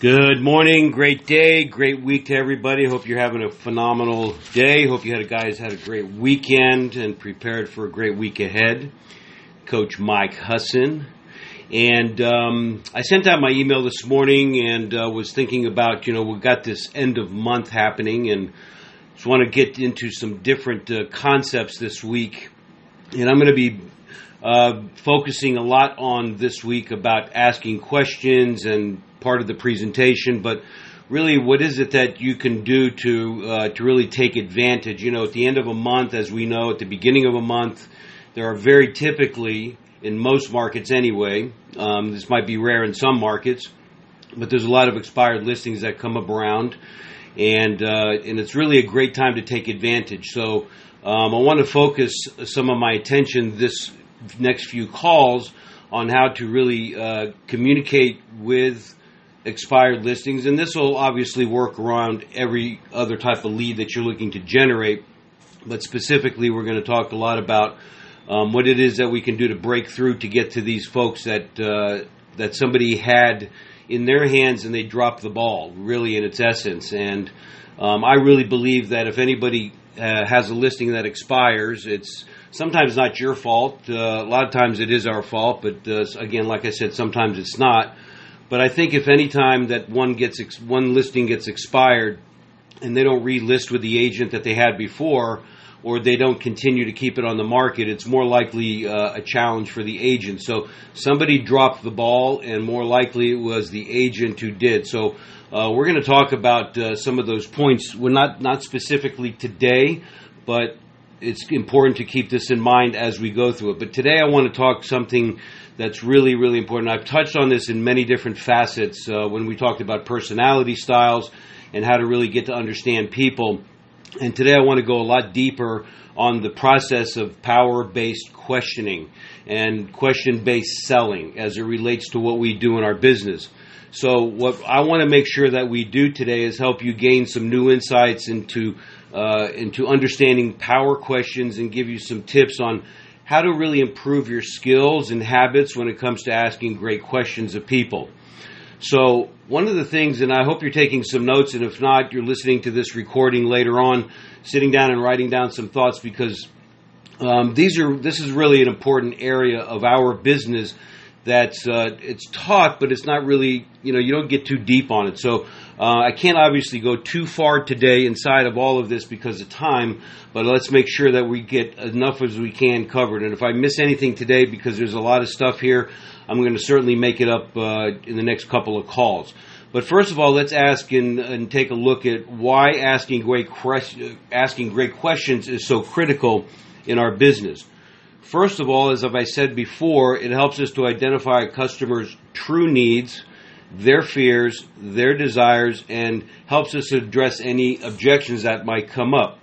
Good morning, great day, great week to everybody. Hope you're having a phenomenal day. Hope you had a guys had a great weekend and prepared for a great week ahead. Coach Mike Husson. And um, I sent out my email this morning and uh, was thinking about, you know, we've got this end of month happening and just want to get into some different uh, concepts this week. And I'm going to be uh, focusing a lot on this week about asking questions and part of the presentation, but really, what is it that you can do to uh, to really take advantage? You know, at the end of a month, as we know, at the beginning of a month, there are very typically in most markets anyway. Um, this might be rare in some markets, but there's a lot of expired listings that come up around, and uh, and it's really a great time to take advantage. So. Um, I want to focus some of my attention this next few calls on how to really uh, communicate with expired listings, and this will obviously work around every other type of lead that you're looking to generate. But specifically, we're going to talk a lot about um, what it is that we can do to break through to get to these folks that uh, that somebody had in their hands and they dropped the ball, really in its essence. And um, I really believe that if anybody uh, has a listing that expires, it's sometimes not your fault. Uh, a lot of times it is our fault, but uh, again, like I said, sometimes it's not. But I think if any time that one gets ex- one listing gets expired and they don't relist with the agent that they had before, or they don't continue to keep it on the market, it's more likely uh, a challenge for the agent. So somebody dropped the ball, and more likely it was the agent who did. So uh, we're going to talk about uh, some of those points. We're not not specifically today, but it's important to keep this in mind as we go through it. But today I want to talk something that's really, really important. I've touched on this in many different facets uh, when we talked about personality styles and how to really get to understand people. And today I want to go a lot deeper on the process of power based questioning and question based selling as it relates to what we do in our business. So, what I want to make sure that we do today is help you gain some new insights into uh, into understanding power questions and give you some tips on how to really improve your skills and habits when it comes to asking great questions of people. So, one of the things, and I hope you're taking some notes, and if not, you're listening to this recording later on, sitting down and writing down some thoughts because um, these are this is really an important area of our business that's uh, it's taught, but it's not really you know you don't get too deep on it. So uh, I can't obviously go too far today inside of all of this because of time, but let's make sure that we get enough as we can covered. And if I miss anything today, because there's a lot of stuff here, I'm going to certainly make it up uh, in the next couple of calls. But first of all, let's ask and, and take a look at why asking great, asking great questions is so critical in our business. First of all, as I said before, it helps us to identify customer's true needs their fears, their desires, and helps us address any objections that might come up.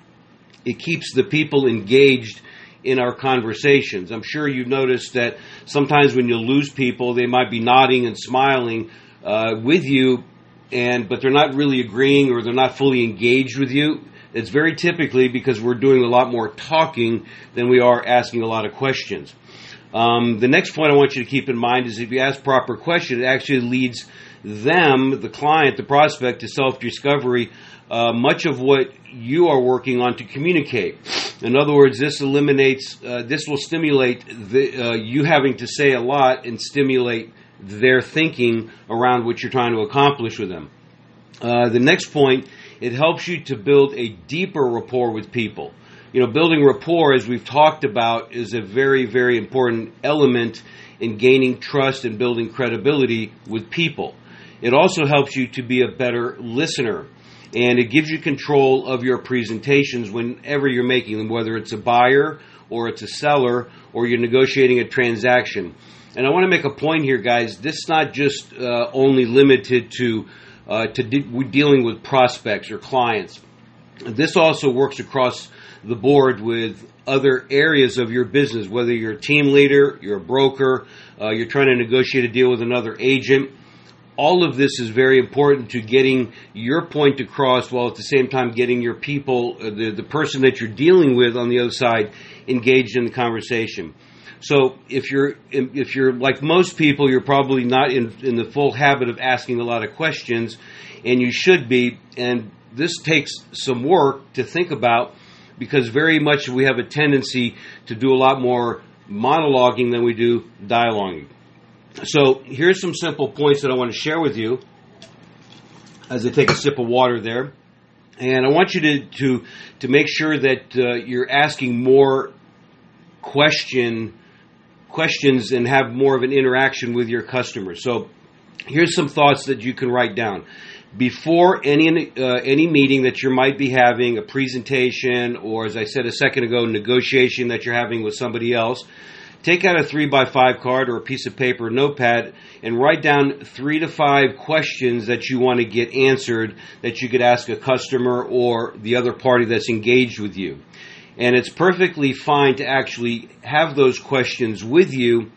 It keeps the people engaged in our conversations. I'm sure you've noticed that sometimes when you lose people, they might be nodding and smiling uh, with you, and but they're not really agreeing or they're not fully engaged with you. It's very typically because we're doing a lot more talking than we are asking a lot of questions. Um, the next point I want you to keep in mind is if you ask proper questions, it actually leads them, the client, the prospect, to self discovery. Uh, much of what you are working on to communicate. In other words, this eliminates, uh, this will stimulate the, uh, you having to say a lot and stimulate their thinking around what you're trying to accomplish with them. Uh, the next point, it helps you to build a deeper rapport with people you know, building rapport, as we've talked about, is a very, very important element in gaining trust and building credibility with people. It also helps you to be a better listener. And it gives you control of your presentations whenever you're making them, whether it's a buyer or it's a seller or you're negotiating a transaction. And I want to make a point here, guys. This is not just uh, only limited to uh, to de- dealing with prospects or clients. This also works across the board with other areas of your business, whether you're a team leader, you're a broker, uh, you're trying to negotiate a deal with another agent. All of this is very important to getting your point across while at the same time getting your people, uh, the, the person that you're dealing with on the other side, engaged in the conversation. So if you're if you're like most people, you're probably not in in the full habit of asking a lot of questions, and you should be. And this takes some work to think about because very much we have a tendency to do a lot more monologuing than we do dialoguing. So here's some simple points that I want to share with you as I take a sip of water there. And I want you to to, to make sure that uh, you're asking more question questions and have more of an interaction with your customers. So here's some thoughts that you can write down before any uh, any meeting that you might be having, a presentation, or as I said a second ago, negotiation that you're having with somebody else. Take out a three by five card or a piece of paper, notepad, and write down three to five questions that you want to get answered that you could ask a customer or the other party that's engaged with you. And it's perfectly fine to actually have those questions with you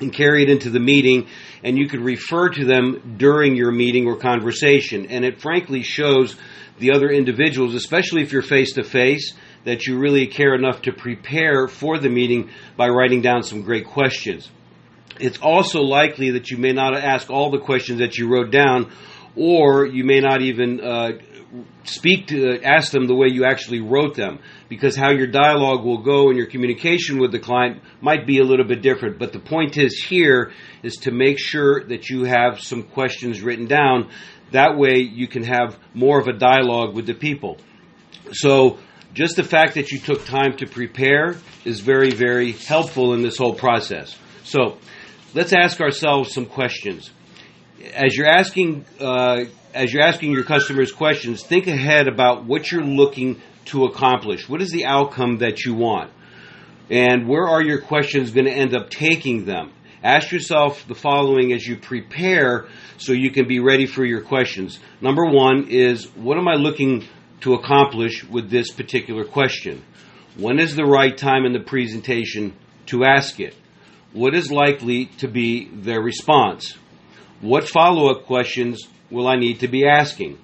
and carry it into the meeting, and you could refer to them during your meeting or conversation. And it frankly shows the other individuals, especially if you're face to face, that you really care enough to prepare for the meeting by writing down some great questions. It's also likely that you may not ask all the questions that you wrote down, or you may not even uh, speak to ask them the way you actually wrote them because how your dialogue will go and your communication with the client might be a little bit different. But the point is here is to make sure that you have some questions written down. That way you can have more of a dialogue with the people. So just the fact that you took time to prepare is very very helpful in this whole process. So let's ask ourselves some questions as you're asking uh, as you're asking your customers questions, think ahead about what you're looking to accomplish. What is the outcome that you want? And where are your questions going to end up taking them? Ask yourself the following as you prepare so you can be ready for your questions. Number one is what am I looking to accomplish with this particular question? When is the right time in the presentation to ask it? What is likely to be their response? What follow up questions will I need to be asking?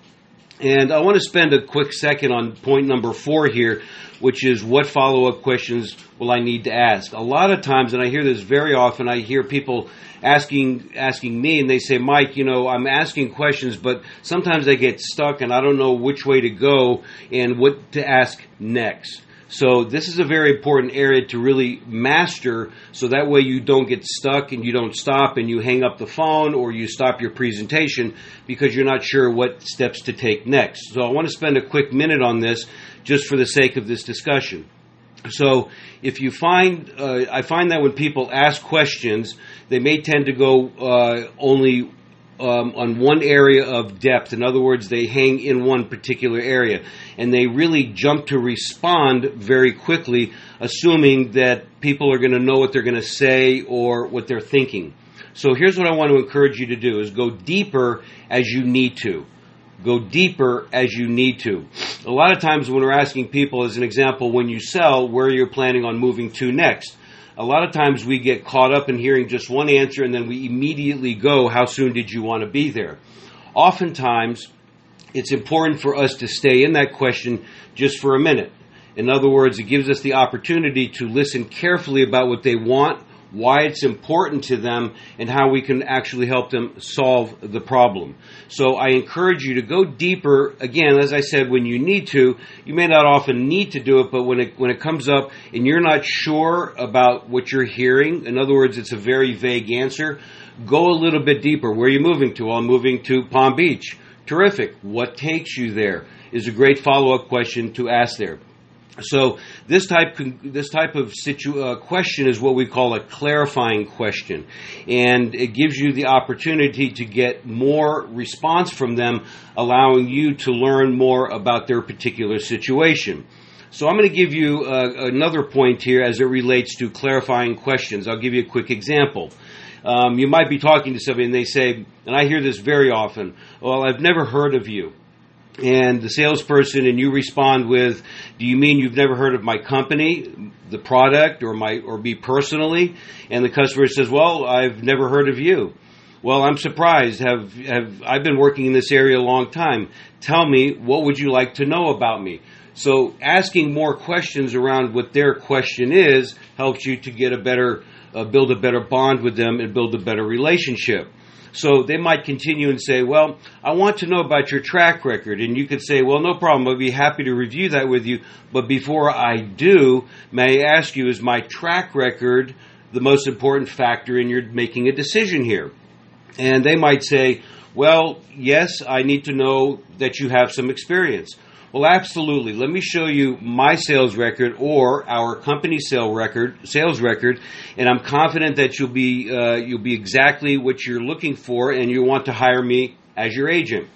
And I want to spend a quick second on point number four here, which is what follow up questions will I need to ask? A lot of times, and I hear this very often, I hear people asking asking me and they say, Mike, you know, I'm asking questions, but sometimes I get stuck and I don't know which way to go and what to ask next. So this is a very important area to really master so that way you don't get stuck and you don't stop and you hang up the phone or you stop your presentation because you're not sure what steps to take next. So I want to spend a quick minute on this just for the sake of this discussion. So if you find, uh, I find that when people ask questions, they may tend to go uh, only um, on one area of depth. In other words, they hang in one particular area. And they really jump to respond very quickly, assuming that people are going to know what they're going to say or what they're thinking. So here's what I want to encourage you to do is go deeper as you need to. Go deeper as you need to. A lot of times when we're asking people, as an example, when you sell, where you're planning on moving to next a lot of times we get caught up in hearing just one answer and then we immediately go, How soon did you want to be there? Oftentimes, it's important for us to stay in that question just for a minute. In other words, it gives us the opportunity to listen carefully about what they want, why it's important to them, and how we can actually help them solve the problem. So I encourage you to go deeper. Again, as I said, when you need to, you may not often need to do it, but when it when it comes up and you're not sure about what you're hearing, in other words, it's a very vague answer. Go a little bit deeper. Where are you moving to? Well, I'm moving to Palm Beach. Terrific. What takes you there? Is a great follow up question to ask there. So this type this type of situ, uh, question is what we call a clarifying question, and it gives you the opportunity to get more response from them, allowing you to learn more about their particular situation. So I'm going to give you uh, another point here as it relates to clarifying questions. I'll give you a quick example. Um, you might be talking to somebody and they say, and I hear this very often, "Well, I've never heard of you." And the salesperson and you respond with do you mean you've never heard of my company the product or my or me personally? And the customer says well i've never heard of you. Well i'm surprised. Have have i've been working in this area a long time. Tell me what would you like to know about me? So asking more questions around what their question is helps you to get a better uh, build a better bond with them and build a better relationship. So they might continue and say, Well, I want to know about your track record. And you could say, Well, no problem. I'd be happy to review that with you. But before I do, may I ask you, is my track record the most important factor in your making a decision here? And they might say, Well, yes, I need to know that you have some experience. Well, absolutely. Let me show you my sales record or our company sale record, sales record, and I'm confident that you'll be uh, you'll be exactly what you're looking for, and you want to hire me as your agent.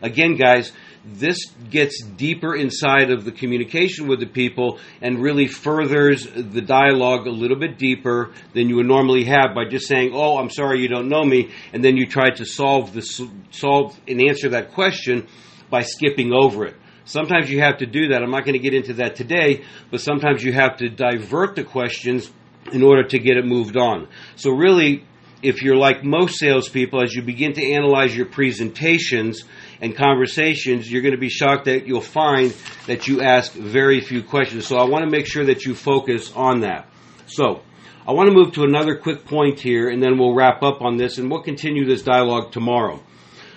Again, guys, this gets deeper inside of the communication with the people and really furthers the dialogue a little bit deeper than you would normally have by just saying, "Oh, I'm sorry, you don't know me," and then you try to solve the solve and answer that question by skipping over it. Sometimes you have to do that. I'm not going to get into that today, but sometimes you have to divert the questions in order to get it moved on. So, really, if you're like most salespeople, as you begin to analyze your presentations and conversations, you're going to be shocked that you'll find that you ask very few questions. So, I want to make sure that you focus on that. So, I want to move to another quick point here, and then we'll wrap up on this, and we'll continue this dialogue tomorrow.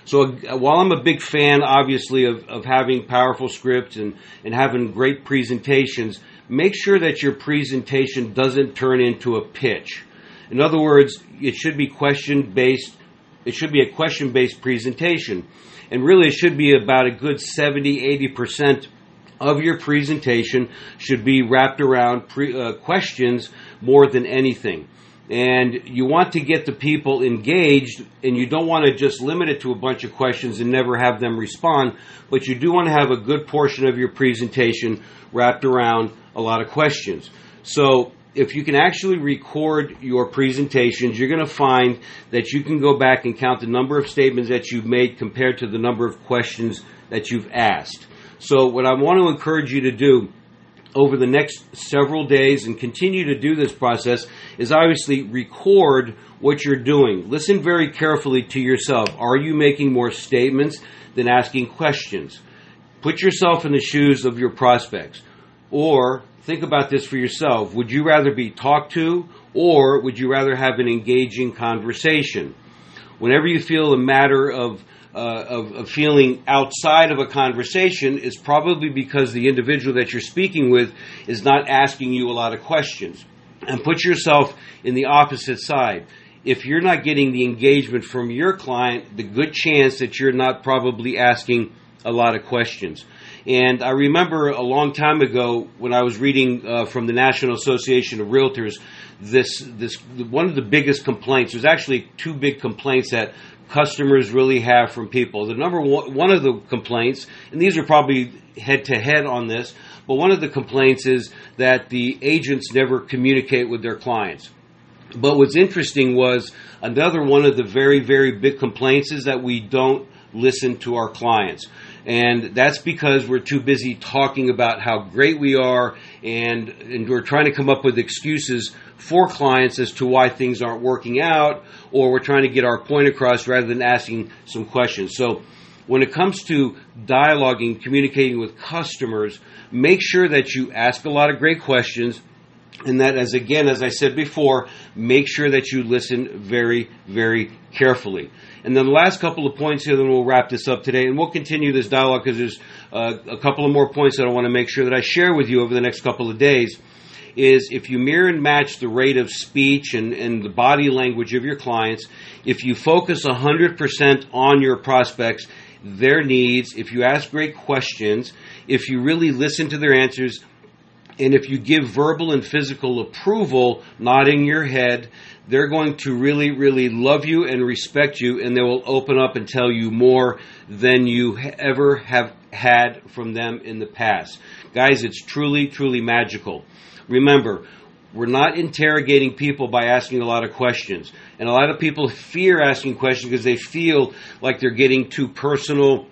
So uh, while I'm a big fan, obviously, of, of having powerful scripts and, and having great presentations, make sure that your presentation doesn't turn into a pitch. In other words, it should be question based. It should be a question based presentation. And really, it should be about a good 70, 80% of your presentation should be wrapped around pre, uh, questions more than anything and you want to get the people engaged and you don't want to just limit it to a bunch of questions and never have them respond but you do want to have a good portion of your presentation wrapped around a lot of questions. So if you can actually record your presentations you're going to find that you can go back and count the number of statements that you've made compared to the number of questions that you've asked. So what i want to encourage you to do over the next several days and continue to do this process is obviously record what you're doing. Listen very carefully to yourself. Are you making more statements than asking questions? Put yourself in the shoes of your prospects. Or think about this for yourself. Would you rather be talked to or would you rather have an engaging conversation? Whenever you feel a matter of uh, of, of, feeling outside of a conversation is probably because the individual that you're speaking with is not asking you a lot of questions. And put yourself in the opposite side. If you're not getting the engagement from your client, the good chance that you're not probably asking a lot of questions. And I remember a long time ago when I was reading uh, from the National Association of Realtors, this this one of the biggest complaints. There's actually two big complaints that customers really have from people. The number one, one of the complaints, and these are probably head to head on this, but one of the complaints is that the agents never communicate with their clients. But what's interesting was another one of the very, very big complaints is that we don't listen to our clients. And that's because we're too busy talking about how great we are and, and we're trying to come up with excuses for clients as to why things aren't working out or we're trying to get our point across rather than asking some questions. So when it comes to dialoguing, communicating with customers, make sure that you ask a lot of great questions and that as again as i said before make sure that you listen very very carefully. And then the last couple of points here then we'll wrap this up today. And we'll continue this dialogue because there's uh, a couple of more points that i want to make sure that i share with you over the next couple of days is if you mirror and match the rate of speech and, and the body language of your clients, if you focus 100% on your prospects, their needs, if you ask great questions, if you really listen to their answers, and if you give verbal and physical approval, nodding your head, they're going to really, really love you and respect you, and they will open up and tell you more than you ever have had from them in the past. Guys, it's truly, truly magical. Remember, we're not interrogating people by asking a lot of questions. And a lot of people fear asking questions because they feel like they're getting too personal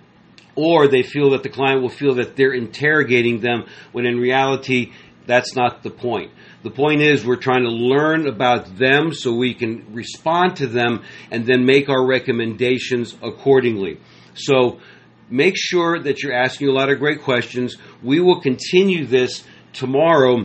or they feel that the client will feel that they're interrogating them when in reality that's not the point. The point is we're trying to learn about them so we can respond to them and then make our recommendations accordingly. So make sure that you're asking a lot of great questions. We will continue this tomorrow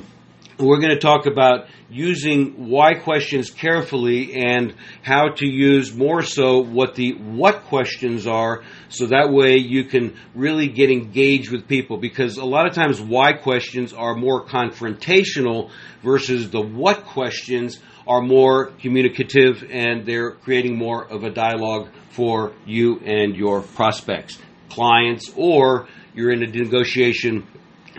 we're going to talk about using why questions carefully and how to use more so what the what questions are so that way you can really get engaged with people. Because a lot of times why questions are more confrontational versus the what questions are more communicative and they're creating more of a dialogue for you and your prospects, clients, or you're in a negotiation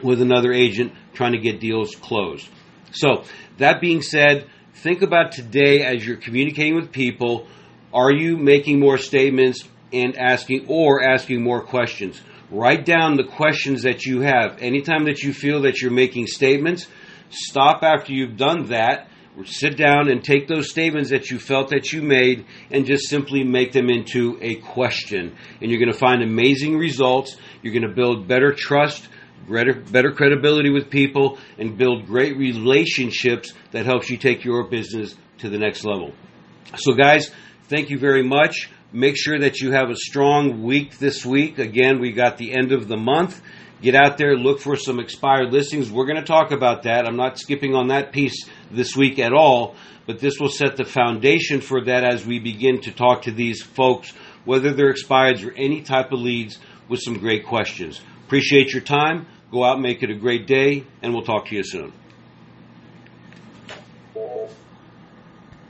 with another agent trying to get deals closed. So, that being said, think about today as you're communicating with people. Are you making more statements and asking, or asking more questions? Write down the questions that you have. Anytime that you feel that you're making statements, stop after you've done that sit down and take those statements that you felt that you made and just simply make them into a question. And you're going to find amazing results. You're going to build better trust, better, better credibility with people, and build great relationships that helps you take your business to the next level. So, guys, thank you very much. Make sure that you have a strong week this week. Again, we got the end of the month. Get out there, look for some expired listings. We're going to talk about that. I'm not skipping on that piece this week at all, but this will set the foundation for that as we begin to talk to these folks, whether they're expired or any type of leads, with some great questions. Appreciate your time. Go out, make it a great day, and we'll talk to you soon.